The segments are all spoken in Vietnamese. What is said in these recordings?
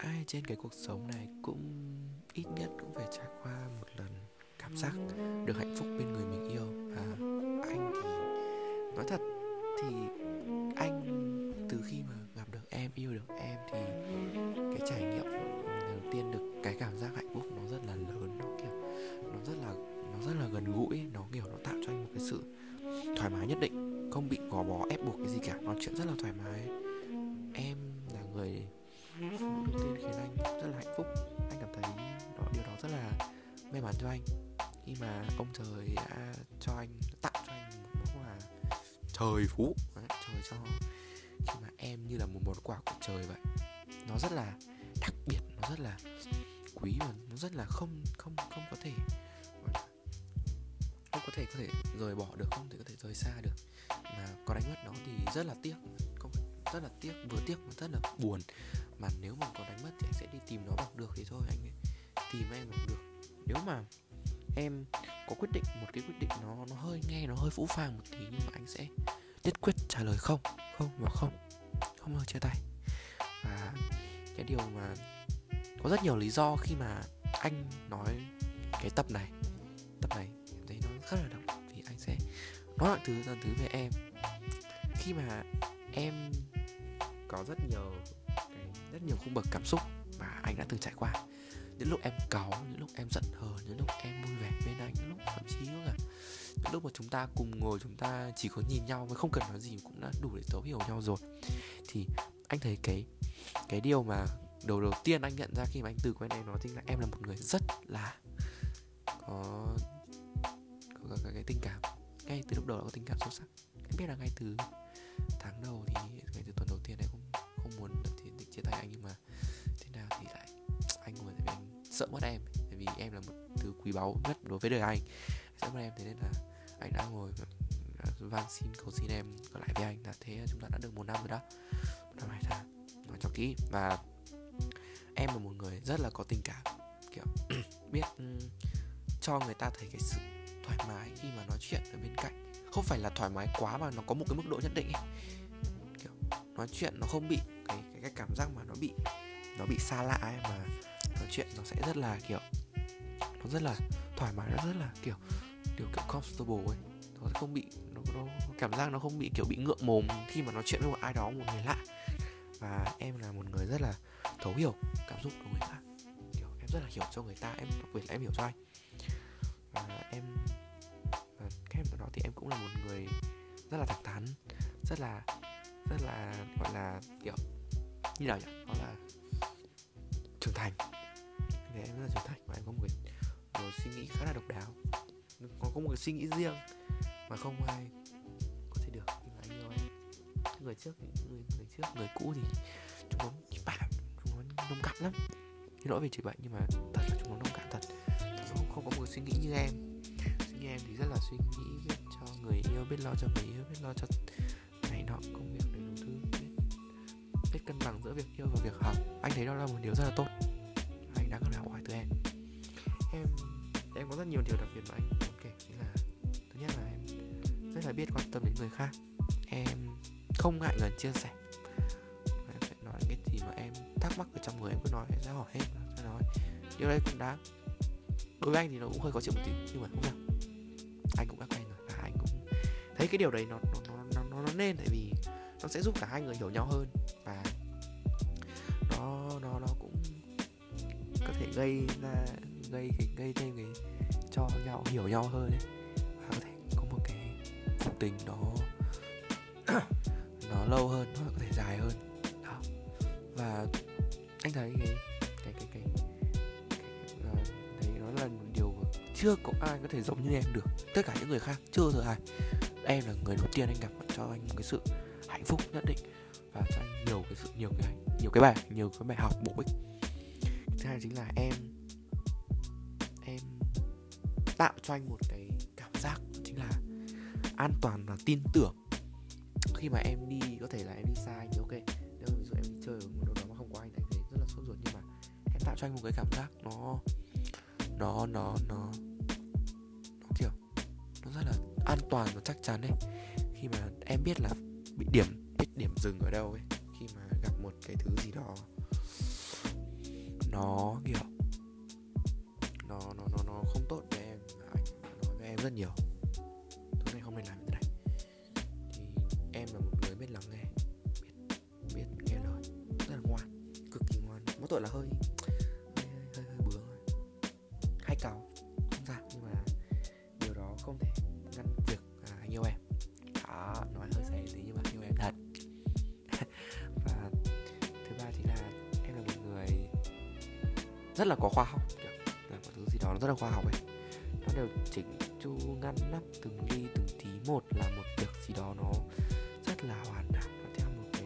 ai trên cái cuộc sống này cũng ít nhất cũng phải trải qua một lần cảm giác được hạnh phúc bên người mình yêu. Và anh thì, nói thật thì anh từ khi mà gặp được em, yêu được em thì cái trải nghiệm đầu tiên được, cái cảm giác hạnh phúc nó rất là lớn, nó kiểu, nó rất là, nó rất là gần gũi, nó kiểu nó tạo cho anh một cái sự thoải mái nhất định, không bị gò bó, ép buộc cái gì cả, nói chuyện rất là thoải mái. Em là người đầu tiên khiến anh rất là hạnh phúc. Anh cảm thấy đó, điều đó rất là may mắn cho anh. Khi mà ông trời đã cho anh tặng cho anh một món quà trời phú Đấy, trời cho khi mà em như là một món quà của trời vậy. Nó rất là đặc biệt nó rất là quý và nó rất là không không không có thể không có thể có thể rời bỏ được không thể có thể rời xa được. Mà có đánh mất nó thì rất là tiếc không rất là tiếc vừa tiếc mà rất là buồn mà nếu mà có đánh mất thì anh sẽ đi tìm nó bằng được thì thôi anh tìm em bằng được. Nếu mà em có quyết định, một cái quyết định nó nó hơi, nghe nó hơi phũ phàng một tí nhưng mà anh sẽ nhất quyết trả lời không không và không. Không bao chia tay. Và cái điều mà có rất nhiều lý do khi mà anh nói cái tập này tập này em thấy nó rất là động vì anh sẽ nói mọi thứ dần thứ về em. Khi mà em có rất nhiều rất nhiều khung bậc cảm xúc mà anh đã từng trải qua. Những lúc em cáu những lúc em giận hờn những lúc em vui vẻ bên anh những lúc thậm chí nữa cả những lúc mà chúng ta cùng ngồi chúng ta chỉ có nhìn nhau mà không cần nói gì cũng đã đủ để thấu hiểu nhau rồi. Thì anh thấy cái cái điều mà đầu đầu tiên anh nhận ra khi mà anh từ quen em nó chính là em là một người rất là có có, cái, cái, cái tình cảm. Ngay từ lúc đầu đã có tình cảm sâu sắc. Em biết là ngay từ tháng đầu thì ngay từ tuần đầu tiên em cũng không muốn chia tay anh nhưng mà thế nào thì lại anh ngồi tại vì anh sợ mất em. Tại vì em là một thứ quý báu nhất đối với đời anh. Sợ mất em thế nên là anh đã ngồi à, van xin cầu xin em ở lại với anh. Là thế chúng ta đã được một năm rồi đó. Một năm hai tháng. Nói cho kỹ. Và em là một người rất là có tình cảm. Kiểu biết ừ, cho người ta thấy cái sự thoải mái khi mà nói chuyện ở bên cạnh. Không phải là thoải mái quá mà nó có một cái mức độ nhất định ấy. Kiểu nói chuyện nó không bị cái cảm giác mà nó bị nó bị xa lạ ấy mà nói chuyện nó sẽ rất là kiểu nó rất là thoải mái nó rất là kiểu kiểu kiểu comfortable ấy. Nó không bị nó, nó cảm giác nó không bị kiểu bị ngượng mồm khi mà nói chuyện với một ai đó một người lạ. Và em là một người rất là thấu hiểu cảm xúc của người khác kiểu em rất là hiểu cho người ta em đặc biệt là em hiểu cho anh. Và em và kèm vào đó thì em cũng là một người rất là thẳng thắn rất là rất là gọi là kiểu như nào nhỉ gọi là trưởng thành. Thì em rất là trưởng thành và em có một cái một suy nghĩ khá là độc đáo. Có có một cái suy nghĩ riêng mà không ai có thể được. Nhưng mà anh yêu em. Người trước người người trước người cũ thì chúng nó chỉ bạo chúng nó nông cạn lắm. Xin lỗi về chửi bệnh nhưng mà thật là chúng nó nông cạn thật. Nó không, không có một suy nghĩ như em. Suy nghĩ em thì rất là suy nghĩ cho người yêu biết lo cho người yêu biết lo cho này nọ công việc đầy biết cân bằng giữa việc yêu và việc học. Anh thấy đó là một điều rất là tốt. Anh đang cần học hỏi từ em. Em em có rất nhiều điều đặc biệt mà anh. Muốn kể chính là thứ nhất là em rất là biết quan tâm đến người khác. Em không ngại ngần chia sẻ. Em sẽ nói cái gì mà em thắc mắc ở trong người em cứ nói em sẽ hỏi hết sẽ nói. Điều đấy cũng đáng. Đối với anh thì nó cũng hơi có chịu một tí nhưng mà không sao anh cũng đã quen rồi và anh cũng thấy cái điều đấy nó nó nó nó, nó nên tại vì nó sẽ giúp cả hai người hiểu nhau hơn và gây ra gây cái gây thêm cái cho nhau hiểu nhau hơn ấy và có thể có một cái cuộc tình nó nó lâu hơn nó có thể dài hơn đó và anh thấy cái cái cái cái, cái uh, đấy nó là một điều chưa có ai có thể giống như em được tất cả những người khác chưa giờ ai em là người đầu tiên anh gặp cho anh một cái sự hạnh phúc nhất định và cho anh nhiều cái sự nhiều cái nhiều cái bài nhiều cái bài học bổ ích thứ hai chính là em em tạo cho anh một cái cảm giác chính là an toàn và tin tưởng. Khi mà em đi, có thể là em đi xa anh thì ok. Nếu ví dụ em đi chơi ở một đâu đó mà không có anh anh thấy rất là sốt ruột. Nhưng mà em tạo cho anh một cái cảm giác nó nó nó nó nó kiểu, nó rất là an toàn và chắc chắn ấy. Khi mà em biết là bị điểm, biết điểm dừng ở đâu ấy, khi mà gặp một cái thứ gì đó nó kiểu nó nó nó nó không tốt với em. Mà anh nói với em rất nhiều. Thứ này không nên làm như thế này. Thì em là một người biết lắng nghe biết biết nghe lời. Rất là ngoan cực kỳ ngoan. Mỗi tội là hơi hơi hơi, hơi, hơi bướng hay cáu không sao nhưng mà điều đó không thể ngăn việc à, anh yêu em. Đó nó rất là có khoa học kiểu là một thứ gì đó nó rất là khoa học ấy. Nó đều chỉnh chu ngăn nắp từng ly từng tí một là một việc gì đó nó rất là hoàn hảo nó theo một cái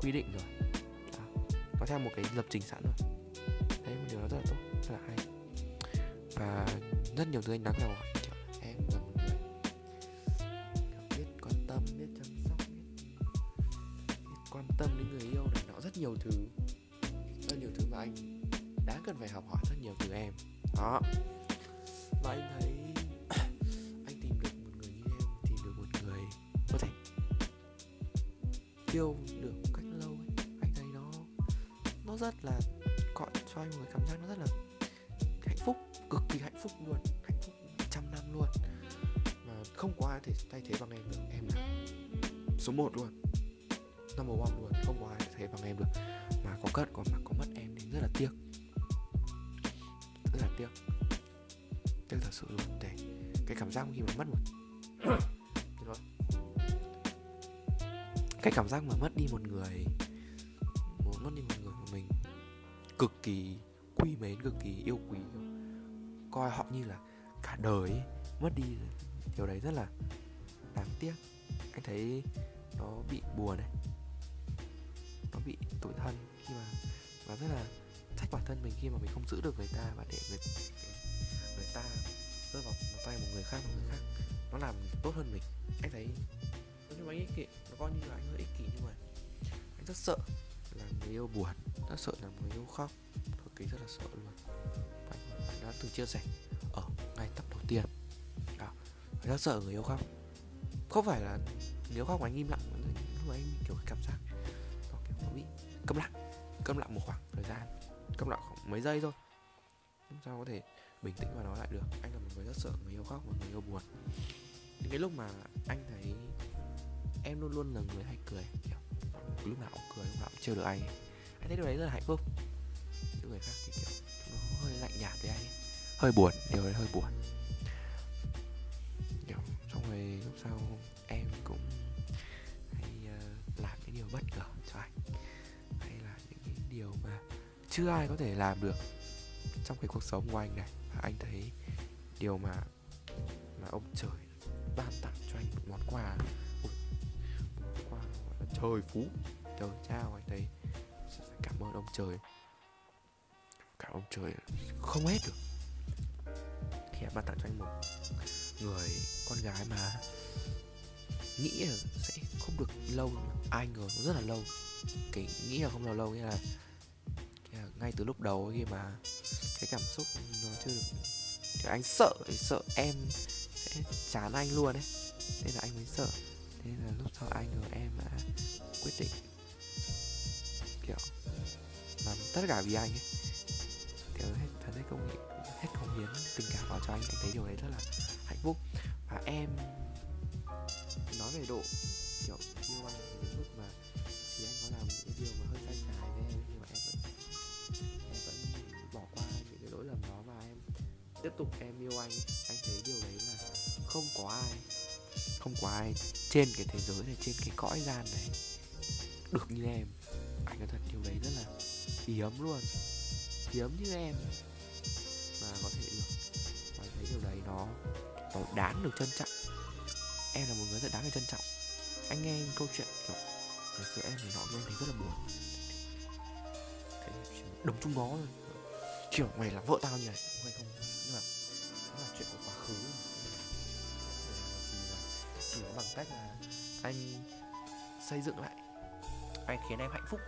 quy định rồi. Đó. nó theo một cái lập trình sẵn rồi. Đấy một điều đó rất là tốt rất là hay. Và rất nhiều thứ anh đáng là kiểu em là một người biết quan tâm biết chăm sóc biết, biết quan tâm đến người yêu này nó rất nhiều thứ rất nhiều thứ mà anh đáng cần phải học hỏi rất nhiều từ em. Đó. Và anh thấy anh tìm được một người như em, tìm được một người có thể yêu được một cách lâu ấy. Anh thấy nó nó rất là gọi cho anh một cái cảm giác nó rất là hạnh phúc, cực kỳ hạnh phúc luôn, hạnh phúc trăm năm luôn. Mà không có ai thể thay thế bằng em được, em là số 1 luôn. Number one luôn, không có ai thay bằng em được. Mà có cất còn mà có mất em thì rất là tiếc tiếc. Tiếc thật sự luôn để cái cảm giác khi mà mất một cái cảm giác mà mất đi một người mất đi một người của mình cực kỳ quý mến cực kỳ yêu quý coi họ như là cả đời ấy, mất đi điều đấy rất là đáng tiếc. Anh thấy nó bị buồn này. Nó bị tủi thân khi mà và rất là trách bản thân mình khi mà mình không giữ được người ta và để người, người ta rơi vào tay một người khác một người khác nó làm tốt hơn mình. Anh thấy nhưng mà anh ích kỷ nó coi như là anh hơi ích kỷ nhưng mà anh rất sợ là người yêu buồn rất sợ là người yêu khóc. Thực kỳ rất là sợ luôn. Anh, anh đã từng chia sẻ ở ngay tập đầu tiên. Đó anh rất sợ người yêu khóc. Không phải là người yêu khóc mà anh im lặng lúc ấy anh kiểu cảm giác nó kiểu nó bị câm lặng câm lặng một khoảng câm lặng khoảng mấy giây thôi. Làm sao, có thể bình tĩnh và nói lại được. Anh là một người rất sợ người yêu khóc và người yêu buồn. Những cái lúc mà anh thấy em luôn luôn là người hay cười, kiểu, lúc nào cũng cười, lúc nào cũng trêu được anh anh thấy điều đấy rất là hạnh phúc. Những người khác thì, kiểu, nó hơi lạnh nhạt với anh. Hơi buồn, điều đấy hơi buồn. Kiểu, xong rồi lúc sau chưa ai có thể làm được trong cái cuộc sống của anh này. Và anh thấy điều mà mà ông trời ban tặng cho anh một món quà. Một món quà gọi là trời phú. Trời trao, anh thấy phải cảm ơn ông trời. Cảm ông trời không hết được khi ban tặng cho anh một người con gái mà nghĩ là sẽ không được lâu. Ai ngờ nó rất là lâu. Cái nghĩ là không lâu lâu nghĩa là ngay từ lúc đầu khi mà cái cảm xúc nó chưa được thì anh sợ sợ em sẽ chán anh luôn ấy. Nên là anh mới sợ. Thế là lúc sau anh rồi em đã quyết định, kiểu, làm tất cả vì anh ấy. Kiểu hết thật hết công hết công hiến, tình cảm vào cho anh. Anh thấy điều đấy rất là hạnh phúc. Và em nói về độ, kiểu, yêu anh đến mức mà tiếp tục em yêu anh. Anh thấy điều đấy là không có ai, không có ai trên cái thế giới này, trên cái cõi gian này được như em. Anh nói thật, điều đấy rất là hiếm luôn. Hiếm như em mà có thể được. Và anh thấy điều đấy nó nó đáng được trân trọng. Em là một người rất đáng được trân trọng. Anh nghe câu chuyện kiểu ngày xưa em thì nọ, nghe thấy rất là buồn. Thế đống chung nó rồi kiểu, mày làm vợ tao như này hay không, nhưng mà nó là chuyện của quá khứ. Chỉ có bằng cách là anh xây dựng lại, anh khiến em hạnh phúc.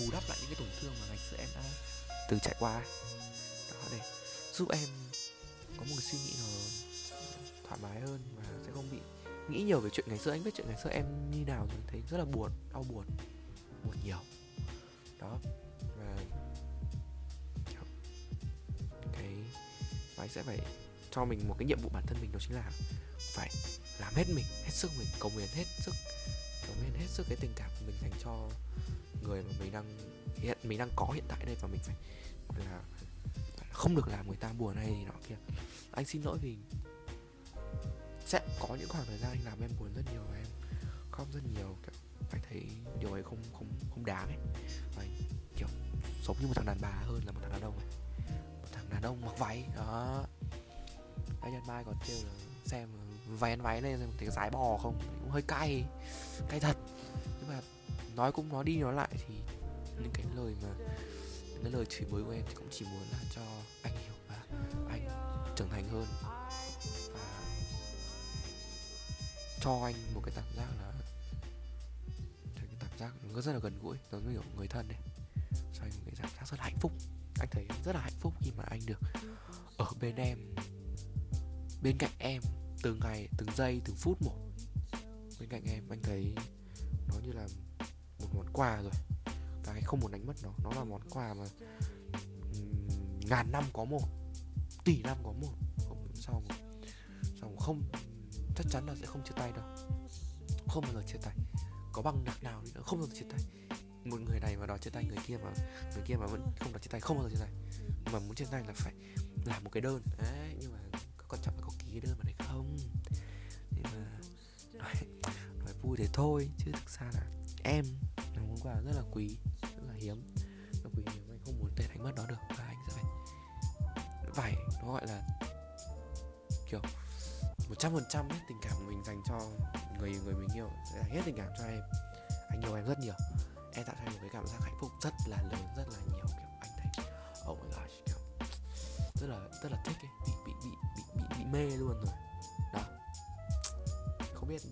Bù đắp lại những cái tổn thương mà ngày xưa em đã từng trải qua đó, để giúp em có một cái suy nghĩ nó thoải mái hơn và sẽ không bị nghĩ nhiều về chuyện ngày xưa. Anh biết chuyện ngày xưa em như nào thì thấy rất là buồn, đau buồn buồn nhiều. Đó. Và anh sẽ phải cho mình một cái nhiệm vụ bản thân mình, đó chính là phải làm hết mình, hết sức mình cống hiến hết sức cống hiến hết sức cái tình cảm của mình dành cho người mà mình đang hiện, mình đang có hiện tại đây và mình phải là không được làm người ta buồn hay gì nọ kia. Anh xin lỗi vì sẽ có những khoảng thời gian anh làm em buồn rất nhiều và em khóc rất nhiều phải anh thấy điều ấy không không không đáng ấy. Và kiểu, sống như một thằng đàn bà hơn là một thằng đàn ông ấy đàn ông mặc váy. Đó. Anh nhân mai còn trêu là xem váy ăn váy lên thấy cái bò không. Cũng hơi cay cay thật. Nhưng mà nói cũng nói đi nói lại thì những cái lời mà, những cái lời chửi bới của em thì cũng chỉ muốn là cho anh hiểu và anh trưởng thành hơn. Và cho anh một cái cảm giác là cái cảm giác nó rất là gần gũi nó như kiểu người thân này cho anh một cái cảm giác rất là hạnh phúc anh thấy rất là hạnh phúc khi mà anh được ở bên em bên cạnh em từng ngày từng giây từng phút một. Bên cạnh em anh thấy nó như là một món quà rồi. Và anh không muốn đánh mất nó. Nó là món quà mà ngàn năm có một tỷ năm có một. Không sao mà, sao mà không chắc chắn là sẽ không chia tay đâu. Không bao giờ chia tay. Có bằng nặc nào nữa không bao giờ chia tay một người này mà đòi chia tay người kia mà người kia mà vẫn không đòi chia tay không bao giờ chia tay. Mà muốn chia tay là phải làm một cái đơn. Đấy nhưng mà quan trọng là có ký cái đơn vào đấy không? Nhưng mà nói, nói vui thế thôi chứ thực ra là em là món quà rất là quý rất là hiếm. Rất là quý hiếm anh không muốn để đánh mất nó được và anh sẽ phải phải nó gọi là kiểu một trăm phần trăm hết tình cảm của mình dành cho người người mình yêu hết tình cảm cho em. Anh yêu em rất nhiều em tạo cho anh một cái cảm giác hạnh phúc rất là lớn rất là nhiều kiểu anh thấy oh my gosh kiểu rất là rất là thích ấy bị bị bị bị bị, bị mê luôn rồi. Đó. Không biết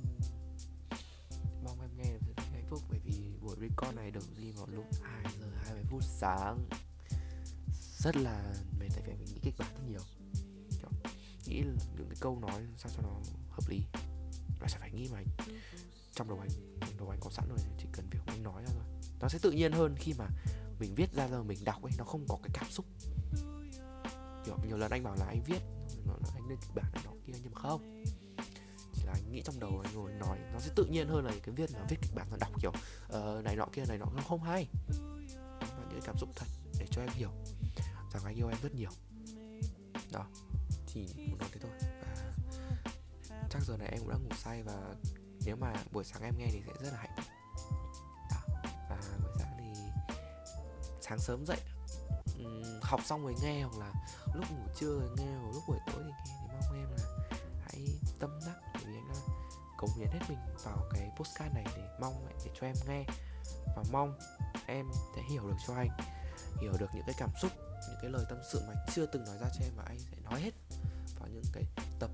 mong em nghe được hạnh phúc bởi vì buổi record này được ghi vào lúc 2 giờ 20 phút sáng. Rất là mệt tại vì mình nghĩ kịch bản rất nhiều. Kiểu, nghĩ những cái câu nói sao cho nó hợp lý. Và sẽ phải nghĩ mà anh trong đầu anh trong đầu anh có sẵn rồi chỉ cần nói ra rồi. Nó sẽ tự nhiên hơn khi mà mình viết ra rồi mình đọc ấy nó không có cái cảm xúc. Kiểu nhiều lần anh bảo là anh viết anh lên kịch bản này đó kia nhưng mà không. Chỉ là anh nghĩ trong đầu anh ngồi nói nó sẽ tự nhiên hơn là cái viết là viết kịch bản nó đọc kiểu uh, này nọ kia này nọ nó không hay. Và những cảm xúc thật để cho em hiểu rằng anh yêu em rất nhiều. Đó thì muốn nói thế thôi. Và chắc giờ này em cũng đã ngủ say và nếu mà buổi sáng em nghe thì sẽ rất là hạnh phúc. Sáng sớm dậy. Um, học xong rồi nghe hoặc là lúc ngủ trưa rồi nghe hoặc lúc buổi tối thì nghe thì mong em là hãy tâm đắc bởi vì anh cống hiến hết mình vào cái postcard này để mong để cho em nghe. Và mong em sẽ hiểu được cho anh hiểu được những cái cảm xúc những cái lời tâm sự mà anh chưa từng nói ra cho em và anh sẽ nói hết vào những cái tập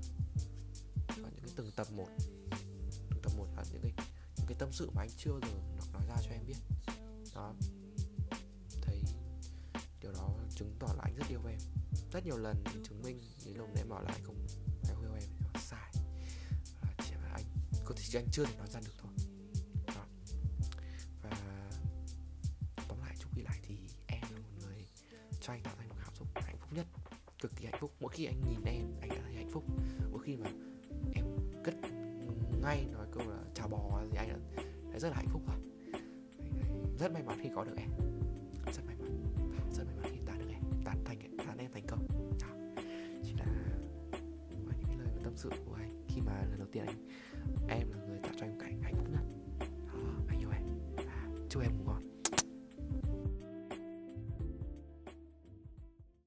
vào những cái từng tập một. Từng tập một là những cái những cái tâm sự mà anh chưa giờ nói ra cho em biết. Đó điều đó chứng tỏ là anh rất yêu em. Rất nhiều lần chứng minh lý lúc em bảo là anh không anh không yêu em. Nó sai. Và chỉ là anh, có thể anh chưa thể nói ra được thôi. Đó. và tóm lại, chúc quy lại thì em là một người cho anh tạo thành một cảm xúc hạnh phúc nhất. Cực kỳ hạnh phúc. Mỗi khi anh nhìn em, anh đã thấy hạnh phúc. Mỗi khi mà em cất ngay nói câu là chào bò thì anh đã thấy rất là hạnh phúc rồi rất may mắn khi có được em.